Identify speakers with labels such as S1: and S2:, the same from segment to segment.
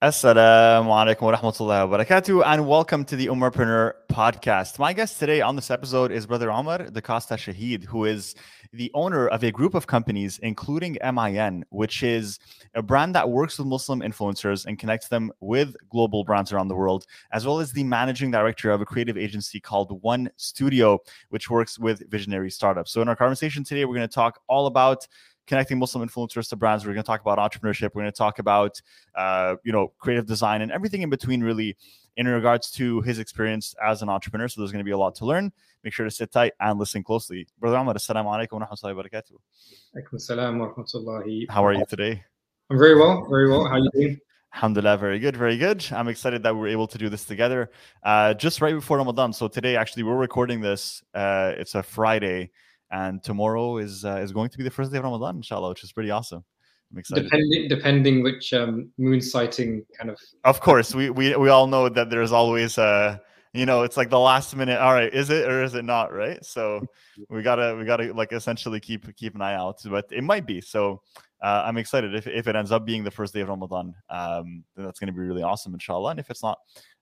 S1: Assalamu alaikum wa rahmatullahi wa barakatuh, and welcome to the Umarpreneur podcast. My guest today on this episode is Brother Omar, Da Costa Shahid, who is the owner of a group of companies, including MIN, which is a brand that works with Muslim influencers and connects them with global brands around the world, as well as the managing director of a creative agency called One Studio, which works with visionary startups. So, in our conversation today, we're going to talk all about connecting Muslim influencers to brands. We're going to talk about entrepreneurship. We're going to talk about, uh, you know, creative design and everything in between, really, in regards to his experience as an entrepreneur. So there's going to be a lot to learn. Make sure to sit tight and listen closely. Brother Ahmad, assalamu alaikum wa rahmatullahi wa barakatuh. How are you today?
S2: I'm very well, very well. How are you doing?
S1: Alhamdulillah, very good, very good. I'm excited that we're able to do this together uh, just right before Ramadan. So today, actually, we're recording this. Uh, it's a Friday and tomorrow is uh, is going to be the first day of Ramadan, inshallah, which is pretty awesome. I'm excited.
S2: Depending depending which um, moon sighting kind of.
S1: Of course, we we we all know that there's always a. Uh, you know, it's like the last minute. All right, is it or is it not? Right. So we gotta we gotta like essentially keep keep an eye out, but it might be. So uh, I'm excited if if it ends up being the first day of Ramadan. Um, then that's going to be really awesome, inshallah. And if it's not,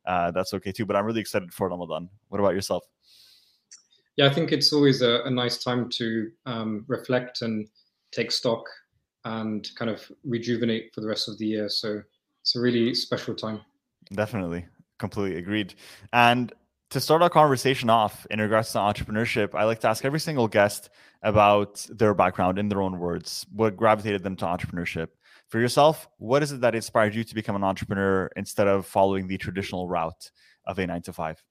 S1: uh, that's okay too. But I'm really excited for Ramadan. What about yourself?
S2: Yeah, I think it's always a, a nice time to um, reflect and take stock and kind of rejuvenate for the rest of the year. So it's a really special time.
S1: Definitely. Completely agreed. And to start our conversation off in regards to entrepreneurship, I like to ask every single guest about their background in their own words, what gravitated them to entrepreneurship. For yourself, what is it that inspired you to become an entrepreneur instead of following the traditional route of a nine to five?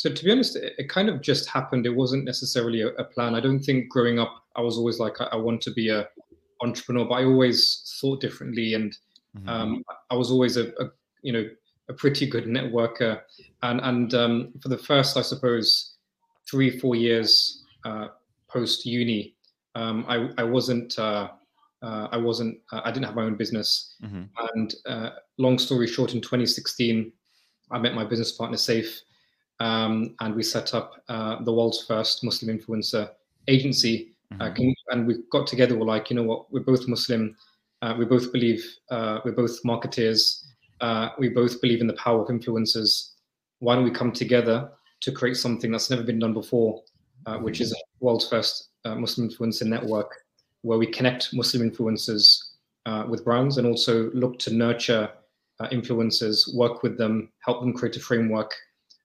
S2: So to be honest, it, it kind of just happened. It wasn't necessarily a, a, plan. I don't think growing up, I was always like, I, I, want to be a entrepreneur, but I always thought differently, and mm-hmm. um, I was always a, a, you know a pretty good networker. And and um, for the first, I suppose, three four years uh, post uni, um, I I wasn't. Uh, uh, I wasn't. Uh, I didn't have my own business. Mm-hmm. And uh, long story short, in 2016, I met my business partner, Saif, um, and we set up uh, the world's first Muslim influencer agency. Uh, mm-hmm. Uh, and we got together. We're like, you know what? We're both Muslim. Uh, we both believe. Uh, we're both marketeers. Uh, we both believe in the power of influencers. Why don't we come together to create something that's never been done before, which is a world's first Muslim influencer network, where we connect Muslim influencers with brands and also look to nurture influencers, work with them, help them create a framework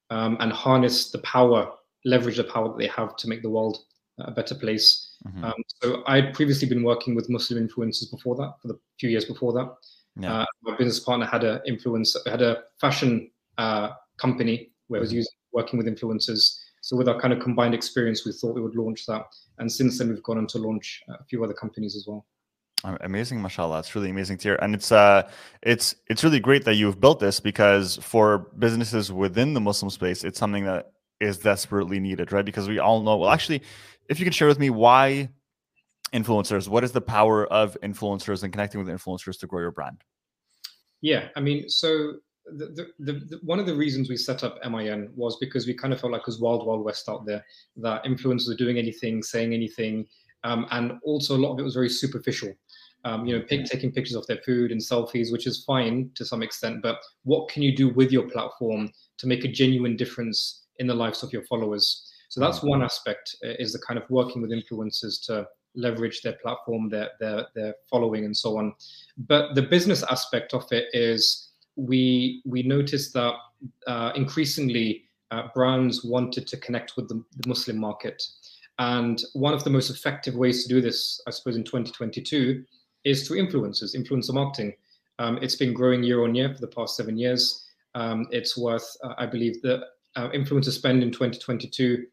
S2: um, and harness the power, leverage the power that they have to make the world a better place. Mm-hmm. Um, so I'd previously been working with Muslim influencers before that, for the few years before that. Yeah. Uh, my business partner had a influence, had a fashion uh, company where I was mm-hmm. using working with influencers. So with our kind of combined experience, we thought we would launch that. And since then, we've gone on to launch a few other companies as well.
S1: Amazing, mashallah. It's really amazing to hear. And it's uh it's it's really great that you've built this because for businesses within the Muslim space, it's something that is desperately needed, right? Because we all know well actually, if you can share with me why influencers, what is the power of influencers and connecting with influencers to grow your brand?
S2: Yeah, I mean, so the, the, the, one of the reasons we set up MIN was because we kind of felt like it was wild, wild west out there, that influencers were doing anything, saying anything, um, and also a lot of it was very superficial um, you know, pick, taking pictures of their food and selfies, which is fine to some extent. But what can you do with your platform to make a genuine difference in the lives of your followers? So that's one aspect uh, is the kind of working with influencers to leverage their platform, their their their following, and so on. But the business aspect of it is we we noticed that uh, increasingly uh, brands wanted to connect with the, the Muslim market. And one of the most effective ways to do this, I suppose, in 2022 is through influencers, influencer marketing. Um, it's been growing year on year for the past seven years. Um, it's worth, uh, I believe, the uh, influencer spend in 2022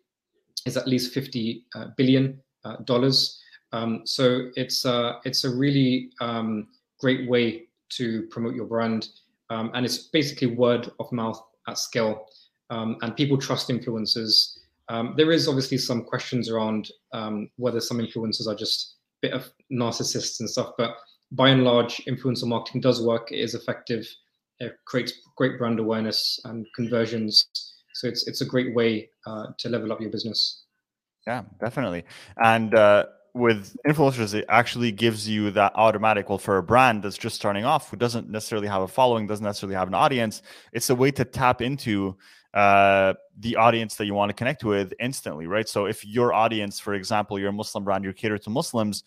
S2: is at least 50 uh, billion uh, dollars. Um, so it's uh, it's a really um, great way to promote your brand, um, and it's basically word of mouth at scale. Um, and people trust influencers. there is obviously some questions around whether some influencers are just bit of narcissists and stuff, but by and large, influencer marketing does work. It is effective. It creates great brand awareness and conversions. So it's it's a great way uh, to level up your business.
S1: Yeah, definitely. And uh, with influencers, it actually gives you that automatic. Well, for a brand that's just starting off, who doesn't necessarily have a following, doesn't necessarily have an audience, it's a way to tap into uh, the audience that you want to connect with instantly, right? So if your audience, for example, you're a Muslim brand, you cater to Muslims,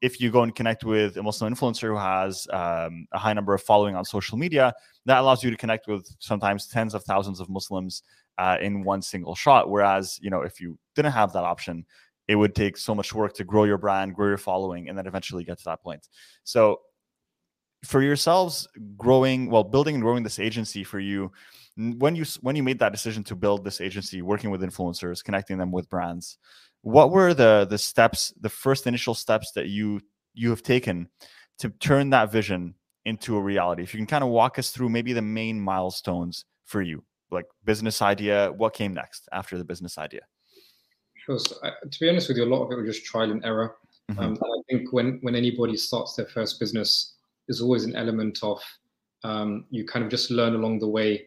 S1: if you go and connect with a Muslim influencer who has um, a high number of following on social media, that allows you to connect with sometimes tens of thousands of Muslims uh, in one single shot. Whereas, you know, if you didn't have that option, it would take so much work to grow your brand, grow your following, and then eventually get to that point. So, for yourselves, growing, well, building and growing this agency for you, when you when you made that decision to build this agency, working with influencers, connecting them with brands, what were the the steps, the first initial steps that you you have taken to turn that vision into a reality? If you can kind of walk us through maybe the main milestones for you, like business idea, what came next after the business idea?
S2: Sure. So, I, to be honest with you, a lot of it was just trial and error. Mm-hmm. Um, and I think when when anybody starts their first business, there's always an element of um, you kind of just learn along the way, uh,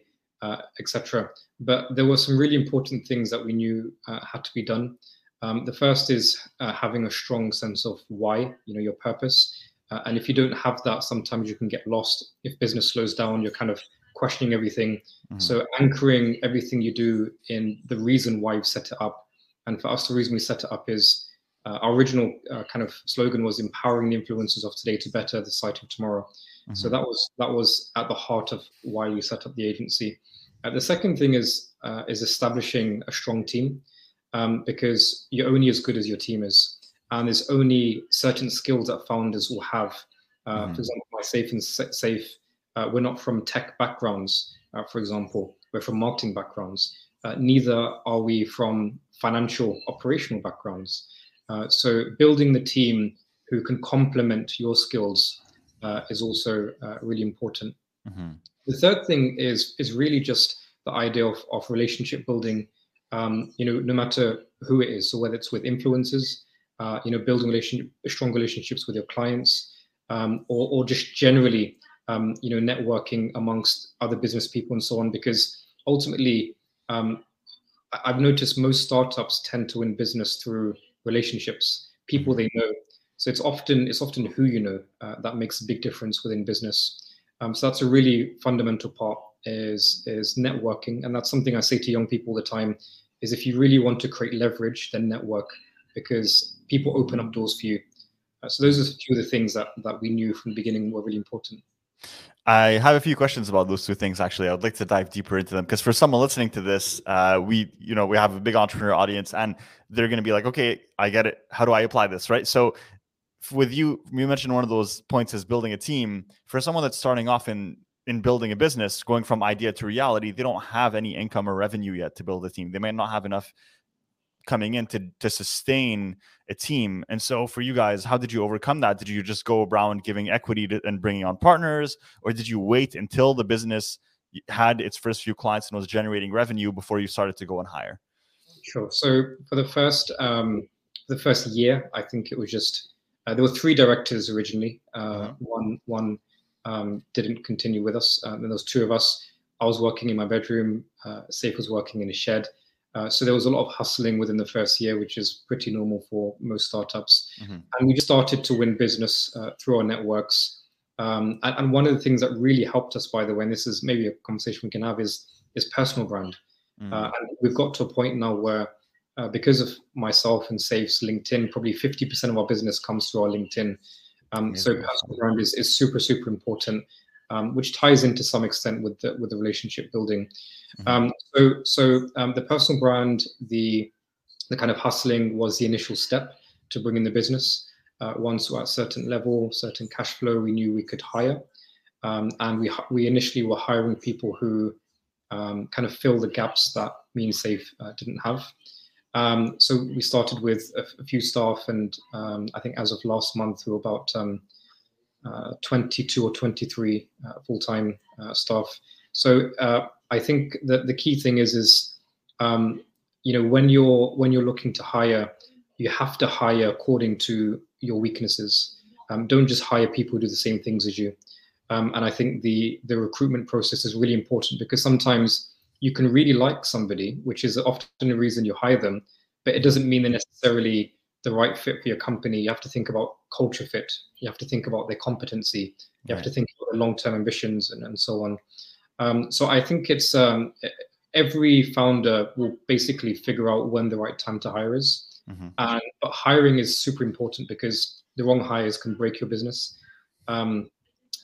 S2: etc. But there were some really important things that we knew uh, had to be done. Um, the first is uh, having a strong sense of why, you know, your purpose. Uh, and if you don't have that, sometimes you can get lost. If business slows down, you're kind of questioning everything. Mm-hmm. So anchoring everything you do in the reason why you've set it up. And for us, the reason we set it up is uh, our original uh, kind of slogan was empowering the influencers of today to better the site of tomorrow. Mm-hmm. So that was that was at the heart of why we set up the agency. Uh, the second thing is uh, is establishing a strong team um, because you're only as good as your team is. And there's only certain skills that founders will have. Uh, mm-hmm. For example, my safe and Saif, uh, we're not from tech backgrounds, uh, for example, we're from marketing backgrounds. Uh, neither are we from financial operational backgrounds. Uh, so building the team who can complement your skills uh, is also really important. Mm-hmm. The third thing is is really just the idea of, of relationship building um, you know, no matter who it is. So whether it's with influencers, uh, you know, building relationship, strong relationships with your clients, um, or, or just generally, um, you know, networking amongst other business people and so on. Because ultimately, um, I've noticed most startups tend to win business through relationships, people they know. So it's often it's often who you know uh, that makes a big difference within business. Um, so that's a really fundamental part is is networking, and that's something I say to young people all the time is if you really want to create leverage, then network because people open up doors for you. Uh, so those are a few of the things that that we knew from the beginning were really important.
S1: I have a few questions about those two things. Actually, I'd like to dive deeper into them because for someone listening to this, uh, we, you know, we have a big entrepreneur audience, and they're going to be like, "Okay, I get it. How do I apply this?" Right. So, with you, you mentioned one of those points is building a team. For someone that's starting off in in building a business, going from idea to reality, they don't have any income or revenue yet to build a team. They might not have enough coming in to, to sustain a team. And so for you guys, how did you overcome that? Did you just go around giving equity to, and bringing on partners, or did you wait until the business had its first few clients and was generating revenue before you started to go and hire?
S2: Sure. So for the first um, the first year, I think it was just there were three directors originally. Uh, mm-hmm. One one um, didn't continue with us. Um, and there was two of us. I was working in my bedroom. Uh, Saif was working in a shed. Uh, so there was a lot of hustling within the first year, which is pretty normal for most startups. Mm-hmm. And we just started to win business uh, through our networks. Um, and, and, one of the things that really helped us, by the way, and this is maybe a conversation we can have, is is personal brand. Mm-hmm. and we've got to a point now where, uh, because of myself and Saif's LinkedIn, probably 50% of our business comes through our LinkedIn. Um, so personal brand is, is super super important, um, which ties into some extent with the with the relationship building. Mm-hmm. Um, so so um, the personal brand, the the kind of hustling was the initial step to bring in the business. Uh, once we're at a certain level, certain cash flow, we knew we could hire, um, and we we initially were hiring people who um, kind of fill the gaps that Me and Saif uh, didn't have. Um, so we started with a, a few staff, and um, I think as of last month, we were about um, uh, 22 or 23 uh, full-time uh, staff. So uh, I think that the key thing is is um, you know when you're when you're looking to hire, you have to hire according to your weaknesses. Um, don't just hire people who do the same things as you. Um, and I think the the recruitment process is really important because sometimes you can really like somebody, which is often a reason you hire them, but it doesn't mean they're necessarily the right fit for your company, you have to think about culture fit. You have to think about their competency. You right. have to think about the long-term ambitions and, and so on. Um, so I think it's um, every founder will basically figure out when the right time to hire is. Mm-hmm. And but hiring is super important because the wrong hires can break your business, um,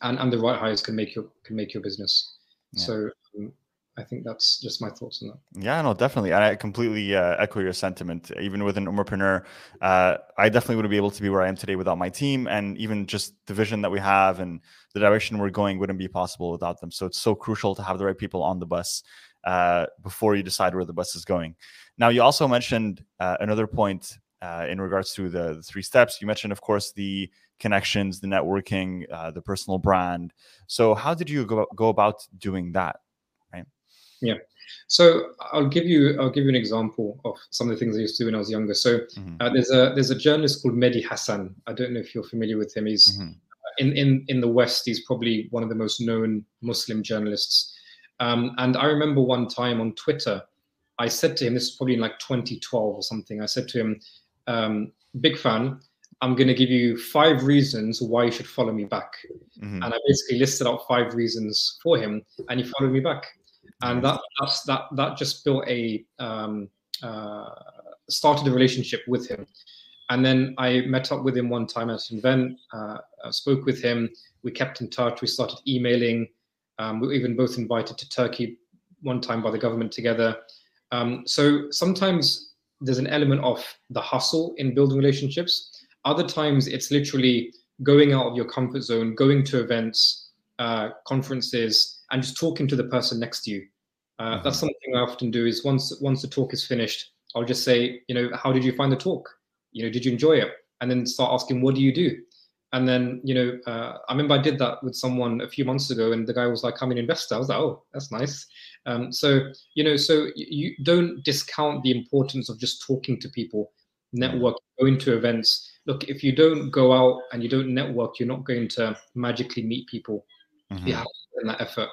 S2: and and the right hires can make your can make your business. Yeah. So um, I think that's just my thoughts on that.
S1: Yeah, no, definitely. I completely uh, echo your sentiment. Even with an entrepreneur, uh, I definitely wouldn't be able to be where I am today without my team. And even just the vision that we have and the direction we're going wouldn't be possible without them. So it's so crucial to have the right people on the bus uh, before you decide where the bus is going. Now, you also mentioned uh, another point uh, in regards to the, the, three steps. You mentioned, of course, the connections, the networking, uh, the personal brand. So, how did you go, go about doing that?
S2: Yeah. So I'll give you I'll give you an example of some of the things I used to do when I was younger. So mm-hmm. uh, there's a there's a journalist called Mehdi Hasan. I don't know if you're familiar with him. He's mm-hmm. in in in the West. He's probably one of the most known Muslim journalists. Um, and I remember one time on Twitter, I said to him, this is probably in like 2012 or something. I said to him, um, "Big fan. I'm going to give you five reasons why you should follow me back." Mm-hmm. And I basically listed out five reasons for him, and he followed me back. And that that's, that that just built a um, uh, started a relationship with him. And then I met up with him one time at an event, uh, spoke with him. We kept in touch. We started emailing. Um, we were even both invited to Turkey one time by the government together. Um, so sometimes there's an element of the hustle in building relationships. Other times it's literally going out of your comfort zone, going to events, uh, conferences, and just talking to the person next to you. Uh, mm-hmm. That's something I often do. Is once once the talk is finished, I'll just say, you know, how did you find the talk? You know, did you enjoy it? And then start asking, what do you do? And then, you know, uh, I remember I did that with someone a few months ago, and the guy was like, "I'm an investor." I was like, "Oh, that's nice." Um, so, you know, so you don't discount the importance of just talking to people, network, going to events. Look, if you don't go out and you don't network, you're not going to magically meet people. Mm-hmm. You have that effort.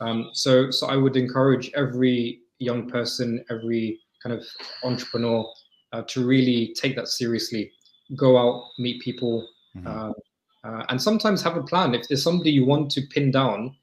S2: Um, so, so I would encourage every young person, every kind of entrepreneur, uh, to really take that seriously. Go out, meet people Mm-hmm. Uh, uh, and sometimes have a plan. If there's somebody you want to pin down,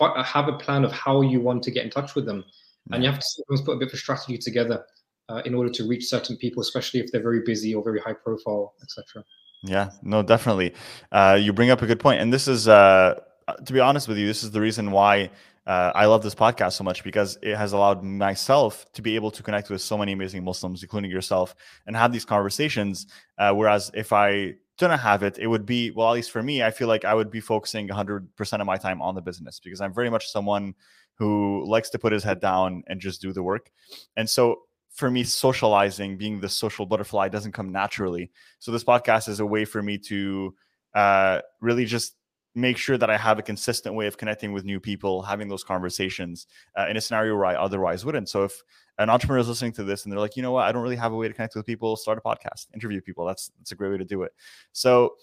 S2: uh, have a plan of how you want to get in touch with them. And you have to sometimes put a bit of a strategy together uh, in order to reach certain people, especially if they're very busy or very high profile, etc.
S1: Yeah, no, definitely. Uh, you bring up a good point, and this is, uh, to be honest with you, this is the reason why uh, I love this podcast so much because it has allowed myself to be able to connect with so many amazing Muslims, including yourself, and have these conversations. Uh, whereas if I didn't have it, it would be, well, at least for me, I feel like I would be focusing 100% of my time on the business because I'm very much someone who likes to put his head down and just do the work. And so for me, socializing, being the social butterfly doesn't come naturally. So this podcast is a way for me to uh, really just make sure that I have a consistent way of connecting with new people, having those conversations uh, in a scenario where I otherwise wouldn't. So if an entrepreneur is listening to this and they're like, you know what, I don't really have a way to connect with people, start a podcast, interview people. That's that's a great way to do it. So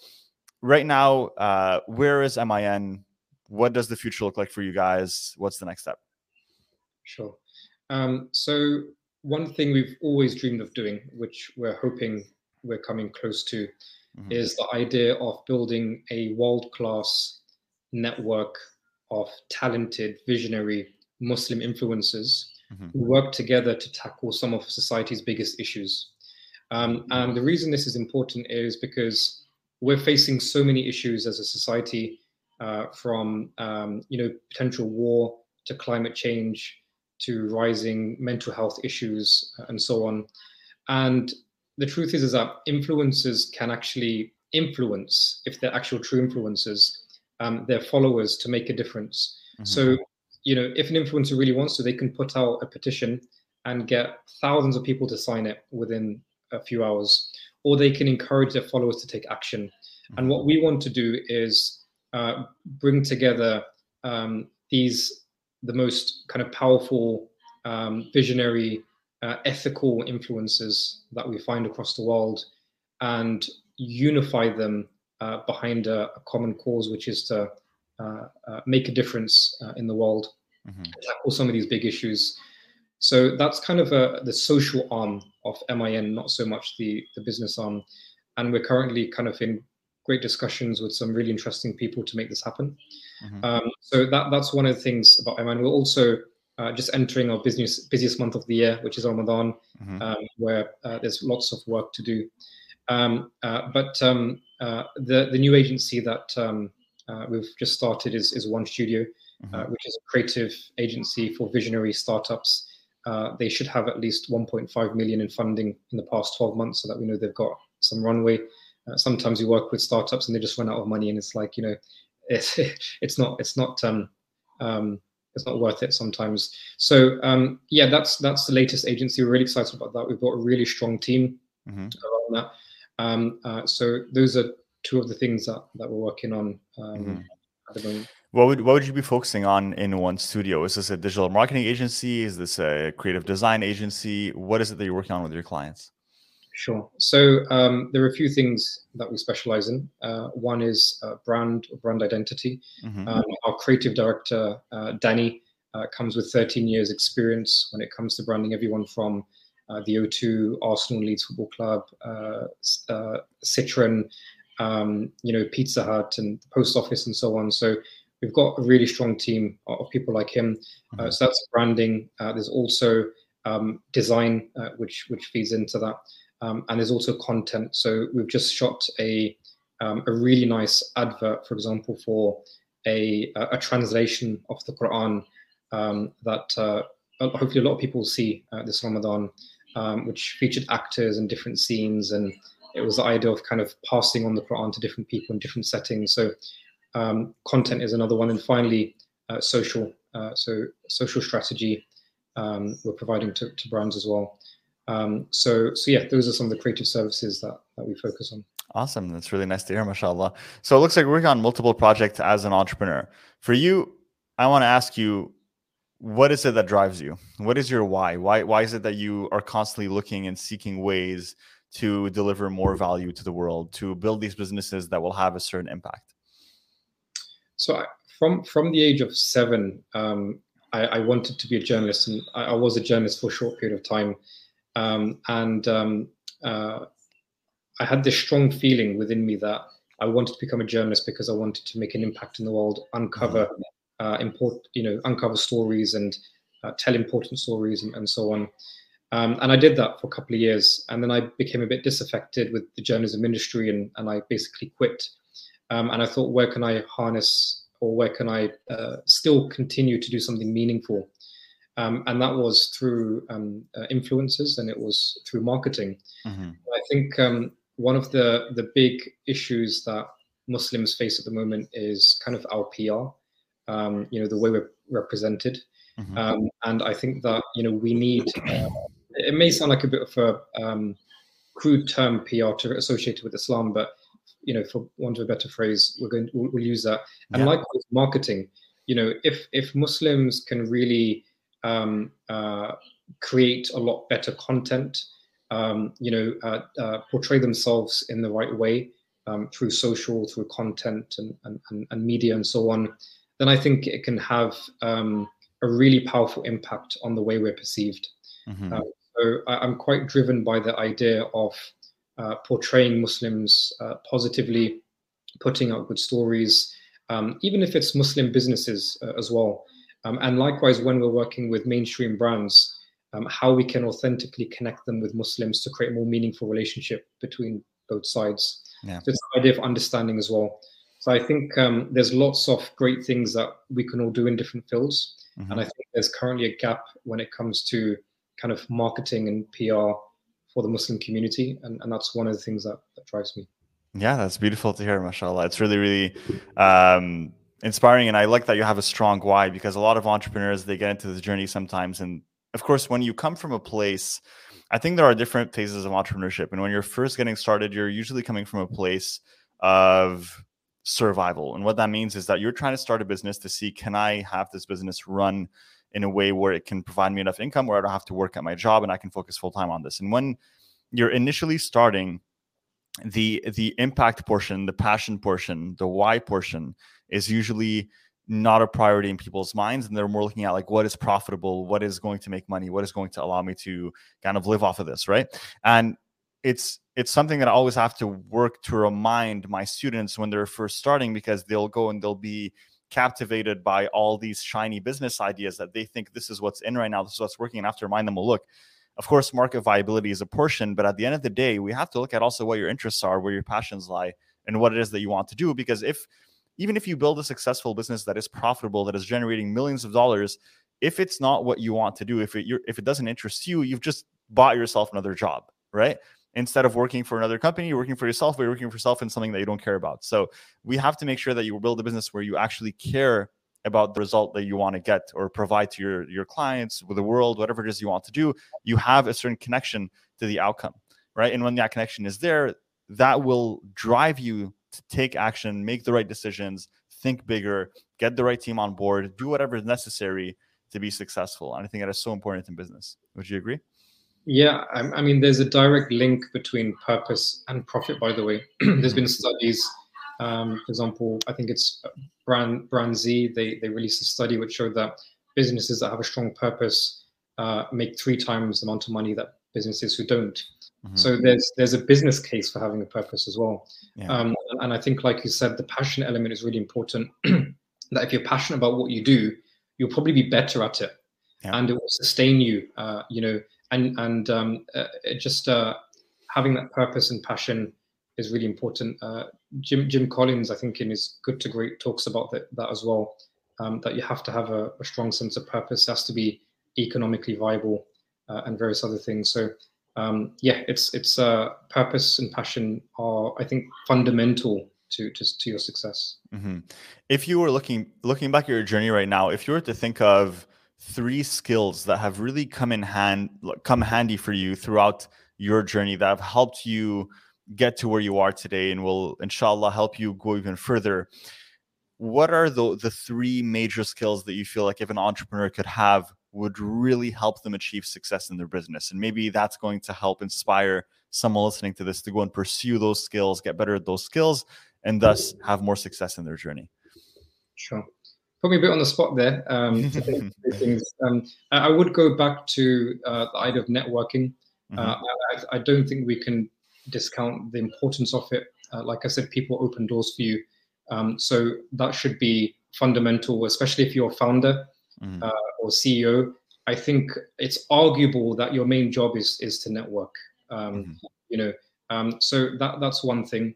S1: right now, uh, where is MIN? What does the future look like for you guys? What's the next step?
S2: Sure. Um, so one thing we've always dreamed of doing, which we're hoping we're coming close to, mm-hmm. is the idea of building a world class network of talented, visionary Muslim influencers mm-hmm. who work together to tackle some of society's biggest issues. Um, and the reason this is important is because we're facing so many issues as a society, uh, from um, you know potential war to climate change to rising mental health issues uh, and so on. And the truth is, is that influencers can actually influence, if they're actual true influencers, um, their followers to make a difference. Mm-hmm. So, you know, if an influencer really wants to, they can put out a petition and get thousands of people to sign it within a few hours, or they can encourage their followers to take action. Mm-hmm. And what we want to do is uh, bring together um, these the most kind of powerful, um, visionary uh, ethical influences that we find across the world and unify them uh, behind a, a, common cause, which is to uh, uh make a difference uh, in the world, mm-hmm. tackle some of these big issues. So that's kind of a, the social arm of MIN, not so much the, the business arm. And we're currently kind of in great discussions with some really interesting people to make this happen. Mm-hmm. Um, so that that's one of the things about MIN. We're also uh, just entering our business busiest month of the year, which is Ramadan, mm-hmm. um, where uh, there's lots of work to do. Um, uh, but um, uh, the the new agency that um, uh, we've just started is is One Studio, uh, mm-hmm. which is a creative agency for visionary startups. they should have at least 1.5 million in funding in the past 12 months, so that we know they've got some runway. sometimes we work with startups and they just run out of money, and it's like you know, it's it's not it's not um, um, it's not worth it sometimes. So um, yeah, that's that's the latest agency. We're really excited about that. We've got a really strong team mm-hmm. around that. Um, uh, so those are two of the things that, that we're working on um, mm-hmm. at the moment.
S1: What would what would you be focusing on in one studio? Is this a digital marketing agency? Is this a creative design agency? What is it that you're working on with your clients?
S2: Sure. So um, there are a few things that we specialize in. Uh, one is uh, brand brand identity. Mm-hmm. Um, our creative director uh, Danny uh, comes with 13 years experience when it comes to branding. Everyone from uh, the O2, Arsenal, Leeds Football Club, uh, Citroen, um, you know, Pizza Hut, and the post office, and so on. So we've got a really strong team of people like him. Mm-hmm. so that's branding. there's also um, design, which which feeds into that. Um, and there's also content. So we've just shot a um, a really nice advert, for example, for a a translation of the Quran um, that uh, hopefully a lot of people will see uh, this Ramadan, um, which featured actors and different scenes, and it was the idea of kind of passing on the Quran to different people in different settings. So um, content is another one, and finally uh, social. Uh, so social strategy um, we're providing to, to brands as well. Um, so, so yeah, those are some of the creative services that, that we focus on.
S1: Awesome. That's really nice to hear, mashallah. So it looks like we're working on multiple projects as an entrepreneur. For you, I want to ask you, what is it that drives you? What is your why? Why why is it that you are constantly looking and seeking ways to deliver more value to the world, to build these businesses that will have a certain impact?
S2: So I, from from the age of seven, um, I, I, wanted to be a journalist, and I, I was a journalist for a short period of time. Um, and um, uh, I had this strong feeling within me that I wanted to become a journalist because I wanted to make an impact in the world, uncover mm-hmm. uh, important, you know, uncover stories and uh, tell important stories and, and so on. Um, and I did that for a couple of years, and then I became a bit disaffected with the journalism industry, and, and I basically quit. Um, and I thought, where can I harness, or where can I uh, still continue to do something meaningful? Um, and that was through um, uh, influencers and it was through marketing. Mm-hmm. I think um, one of the the big issues that Muslims face at the moment is kind of our PR. Um, you know, the way we're represented, mm-hmm. Um, and I think that you know we need. Uh, it may sound like a bit of a um, crude term PR to associated with Islam, but you know, for want of a better phrase, we're going we'll, we'll use that. And yeah. likewise, marketing. You know, if if Muslims can really um, uh, create a lot better content, um, you know, uh, uh, portray themselves in the right way um, through social, through content and, and, and, media and so on, then I think it can have um, a really powerful impact on the way we're perceived. Mm-hmm. Uh, so I, am quite driven by the idea of uh, portraying Muslims uh, positively, putting out good stories, um, even if it's Muslim businesses as well. Um, and likewise, when we're working with mainstream brands, um, how we can authentically connect them with Muslims to create a more meaningful relationship between both sides. Yeah. So it's the idea of understanding as well. So I think um, there's lots of great things that we can all do in different fields. Mm-hmm. And I think there's currently a gap when it comes to kind of marketing and PR for the Muslim community. And, and that's one of the things that, that drives me.
S1: Yeah, that's beautiful to hear, mashallah. It's really, really um, inspiring and i like that you have a strong why because a lot of entrepreneurs they get into this journey sometimes and of course when you come from a place i think there are different phases of entrepreneurship and when you're first getting started you're usually coming from a place of survival and what that means is that you're trying to start a business to see can i have this business run in a way where it can provide me enough income where i don't have to work at my job and i can focus full time on this and when you're initially starting the the impact portion the passion portion the why portion is usually not a priority in people's minds and they're more looking at like what is profitable what is going to make money what is going to allow me to kind of live off of this right? And it's it's something that i always have to work to remind my students when they're first starting because they'll go and they'll be captivated by all these shiny business ideas that they think this is what's in right now this is what's working and I have to remind them well look of course market viability is a portion but at the end of the day we have to look at also what your interests are where your passions lie and what it is that you want to do because if even if you build a successful business that is profitable, that is generating millions of dollars, if it's not what you want to do, if it if it doesn't interest you, you've just bought yourself another job, right? Instead of working for another company, you're working for yourself, but you're working for yourself in something that you don't care about. So we have to make sure that you build a business where you actually care about the result that you want to get or provide to your your clients, with the world, whatever it is you want to do. You have a certain connection to the outcome, right? And when that connection is there, that will drive you to take action, make the right decisions, think bigger, get the right team on board, do whatever is necessary to be successful. And I think that is so important in business. Would you agree?
S2: Yeah, I, mean, there's a direct link between purpose and profit. By the way, there's been studies. Um, for example, I think it's Brand Brand Z. They they released a study which showed that businesses that have a strong purpose uh, make three times the amount of money that businesses who don't. Mm-hmm. So there's there's a business case for having a purpose as well. Yeah. Um, and I think, like you said, the passion element is really important. that if you're passionate about what you do, you'll probably be better at it, yeah. and it will sustain you. Uh, you know, and and um, uh, just uh, having that purpose and passion is really important. Jim Jim Collins, I think, in his Good to Great talks about that, that as well. Um, that you have to have a, a, strong sense of purpose. It has to be economically viable uh, and various other things. So um, yeah, it's it's uh, purpose and passion are I think fundamental to to, to your success.
S1: Mm-hmm. If you were looking looking back at your journey right now, if you were to think of three skills that have really come in hand come handy for you throughout your journey that have helped you get to where you are today and will inshallah help you go even further what are the the three major skills that you feel like if an entrepreneur could have would really help them achieve success in their business. And maybe that's going to help inspire someone listening to this to go and pursue those skills, get better at those skills, and thus have more success in their journey.
S2: Sure. Put me a bit on the spot there. Um, things. Um, I would go back to uh, the idea of networking. Mm-hmm. Uh, I, I, don't think we can discount the importance of it. Uh, like I said, people open doors for you. Um, so that should be fundamental, especially if you're a founder mm. uh, or CEO, I think it's arguable that your main job is is to network. Um, mm. You know, um, so that that's one thing.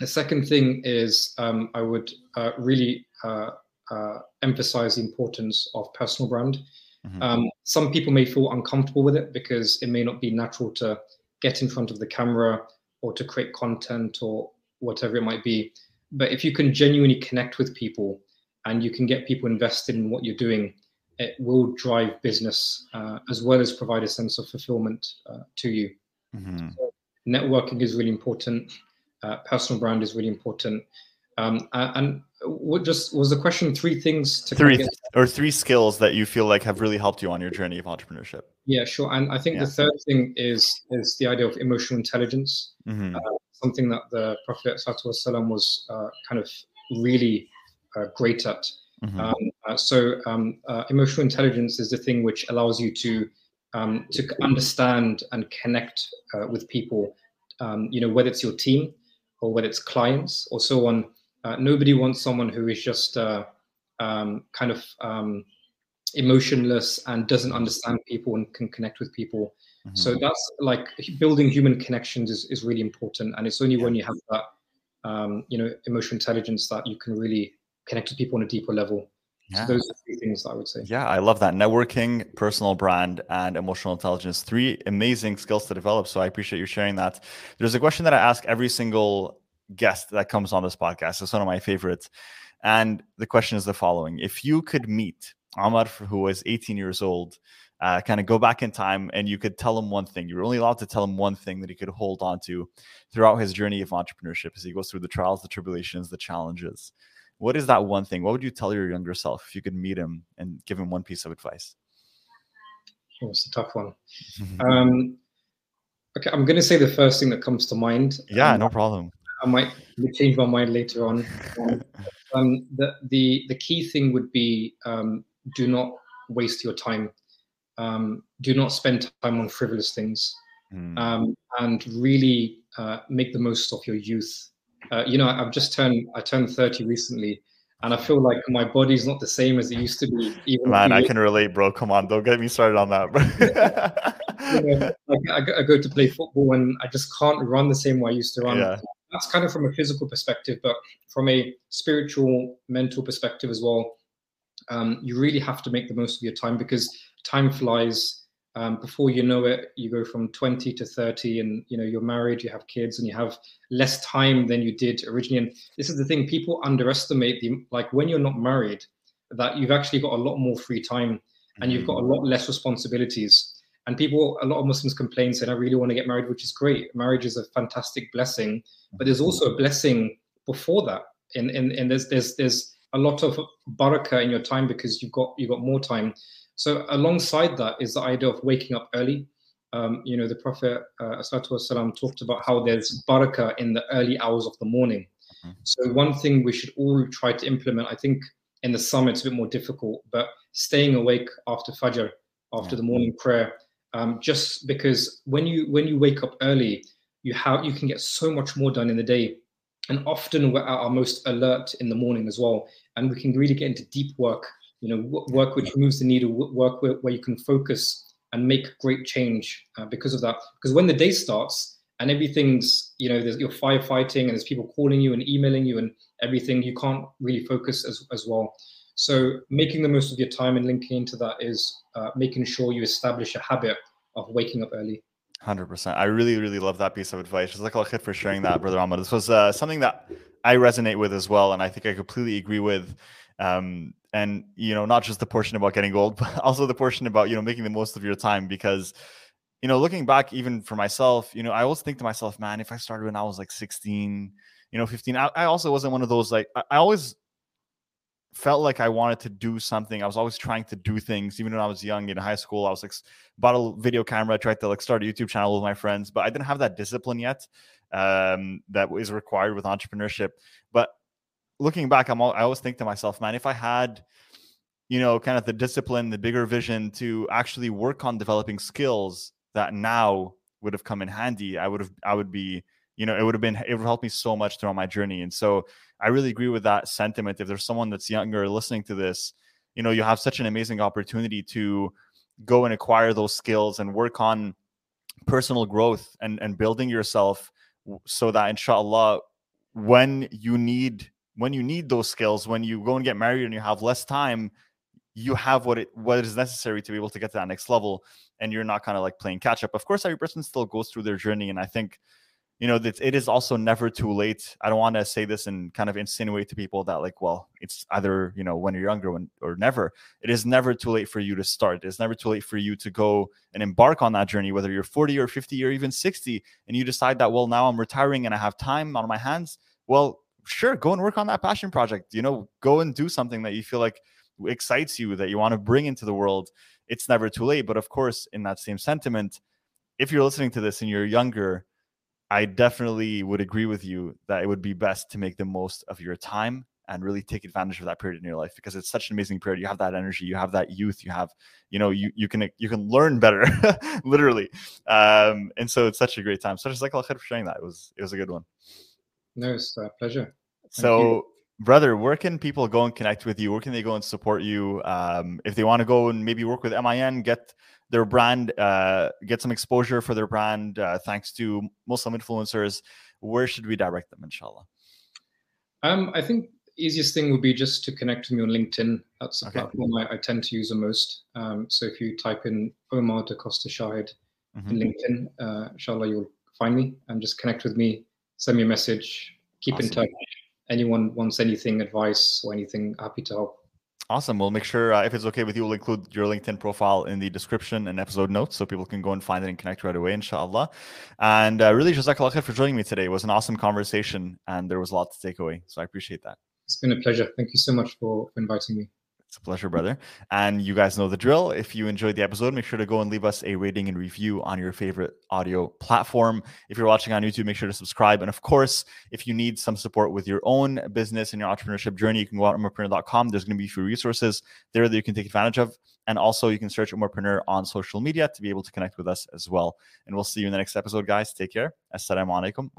S2: The second thing is um, I would uh, really uh, uh, emphasize the importance of personal brand. Mm-hmm. Um, some people may feel uncomfortable with it because it may not be natural to get in front of the camera or to create content or whatever it might be. But if you can genuinely connect with people and you can get people invested in what you're doing, it will drive business uh, as well as provide a sense of fulfillment uh, to you. Mm-hmm. So networking is really important. Uh, personal brand is really important. Um, and what just was the question? Three things
S1: to three th- or three skills that you feel like have really helped you on your journey of entrepreneurship.
S2: Yeah, sure. And I think yeah. the third thing is is the idea of emotional intelligence. Mm-hmm. Uh, something that the Prophet was uh, kind of really uh, great at. Mm-hmm. Um, uh, so um, uh, emotional intelligence is the thing which allows you to um, to understand and connect uh, with people. Um, you know, whether it's your team or whether it's clients or so on. Uh, nobody wants someone who is just uh, um, kind of um, emotionless and doesn't understand people and can connect with people. Mm-hmm. So that's like building human connections is, is really important, and it's only yeah. when you have that you know emotional intelligence that you can really connect with people on a deeper level. Yeah. So those are three things I would say.
S1: Yeah, I love that. Networking, personal brand, and emotional intelligence. Three amazing skills to develop. So I appreciate you sharing that. There's a question that I ask every single guest that comes on this podcast. It's one of my favorites. And the question is the following If you could meet Omar, who was 18 years old, uh, kind of go back in time and you could tell him one thing. You're only allowed to tell him one thing that he could hold on to throughout his journey of entrepreneurship as he goes through the trials, the tribulations, the challenges. What is that one thing? What would you tell your younger self if you could meet him and give him one piece of advice?
S2: Oh, it's a tough one. um, okay, I'm going to say the first thing that comes to mind.
S1: Yeah,
S2: um,
S1: no problem.
S2: I might change my mind later on. Um, the the the key thing would be um, do not waste your time. Um, do not spend time on frivolous things, mm. and really uh, make the most of your youth. Uh, you know, I've just turned I turned thirty recently, and I feel like my body's not the same as it used to be.
S1: Even Man, I can relate, bro. Come on, don't get me started on that, bro.
S2: you know, like I, I, go to play football and I just can't run the same way I used to run. Yeah. That's kind of from a physical perspective, but from a spiritual, mental perspective as well. Um, you really have to make the most of your time because time flies. Um, before you know it, you go from 20 to 30, and you know you're married, you have kids, and you have less time than you did originally. And this is the thing: people underestimate the like when you're not married, that you've actually got a lot more free time, and you've got a mm. lot less responsibilities. And people, a lot of Muslims complain, saying, I really want to get married, which is great. Marriage is a fantastic blessing, but there's also a blessing before that. And, and, and there's, there's, there's a lot of barakah in your time because you've got, you've got more time. So alongside that is the idea of waking up early. Um, you know, the Prophet uh, talked about how there's barakah in the early hours of the morning. Mm-hmm. So one thing we should all try to implement, I think in the summer it's a bit more difficult, but staying awake after Fajr, after yeah. the morning prayer, um, just because when you when you wake up early, you have you can get so much more done in the day, and often we're at our most alert in the morning as well, and we can really get into deep work. You know, work which moves the needle, work where, where you can focus and make great change uh, because of that. Because when the day starts and everything's you know you're firefighting and there's people calling you and emailing you and everything, you can't really focus as as well. So making the most of your time and linking into that is uh, making sure you establish a habit of waking up early.
S1: Hundred percent. I really, really love that piece of advice. Jazakallah khair for sharing that, brother Ahmad. This was uh, something that I resonate with as well, and I think I completely agree with. Um, and you know, not just the portion about getting old, but also the portion about you know making the most of your time because you know, looking back, even for myself, you know, I always think to myself, man, if I started when I was like 16, you know, 15, I, I also wasn't one of those like I, I always felt like I wanted to do something. I was always trying to do things, even when I was young in high school. I was like bought a video camera, tried to like start a YouTube channel with my friends, but I didn't have that discipline yet um, that is required with entrepreneurship. But looking back, I'm all, I always think to myself, man, if I had, you know, kind of the discipline, the bigger vision to actually work on developing skills that now would have come in handy, I would have, I would be, you know, it would have been, it would help me so much throughout my journey. And so I really agree with that sentiment. If there's someone that's younger listening to this, you know, you have such an amazing opportunity to go and acquire those skills and work on personal growth and, and building yourself so that inshallah when you need when you need those skills when you go and get married and you have less time you have what it what is necessary to be able to get to that next level and you're not kind of like playing catch up of course every person still goes through their journey and i think you know that it is also never too late. I don't want to say this and kind of insinuate to people that like well it's either you know when you're younger when, or never. It is never too late for you to start. It's never too late for you to go and embark on that journey whether you're 40 or 50 or even 60 and you decide that well now i'm retiring and i have time on my hands. Well sure go and work on that passion project. You know go and do something that you feel like excites you that you want to bring into the world. It's never too late but of course in that same sentiment if you're listening to this and you're younger I definitely would agree with you that it would be best to make the most of your time and really take advantage of that period in your life because it's such an amazing period. You have that energy, you have that youth, you have, you know, you you can you can learn better, literally. Um, and so it's such a great time. So Jazakallah for sharing that. It was it was a good one.
S2: No, it's a pleasure. Thank
S1: so you. brother, where can people go and connect with you? Where can they go and support you? Um, if they want to go and maybe work with MIN, get their brand, uh, get some exposure for their brand uh, thanks to Muslim influencers, where should we direct them, inshallah?
S2: Um, I think easiest thing would be just to connect with me on LinkedIn. That's the okay. platform I, I, tend to use the most. Um, so if you type in Omar Da Costa Shahid mm-hmm. in LinkedIn, uh, inshallah, you'll find me and just connect with me, send me a message, keep awesome. in touch. Anyone wants anything, advice or anything, happy to help.
S1: Awesome. We'll make sure, uh, if it's okay with you, we'll include your LinkedIn profile in the description and episode notes so people can go and find it and connect right away, inshallah. And uh, really, Jazakallah for joining me today. It was an awesome conversation and there was a lot to take away. So I appreciate that.
S2: It's been a pleasure. Thank you so much for inviting me.
S1: It's a pleasure, brother. And you guys know the drill. If you enjoyed the episode, make sure to go and leave us a rating and review on your favorite audio platform. If you're watching on YouTube, make sure to subscribe. And of course, if you need some support with your own business and your entrepreneurship journey, you can go out umarpreneur.com. There's going to be a few resources there that you can take advantage of. And also, you can search Umarpreneur on social media to be able to connect with us as well. And we'll see you in the next episode, guys. Take care. Assalamu alaikum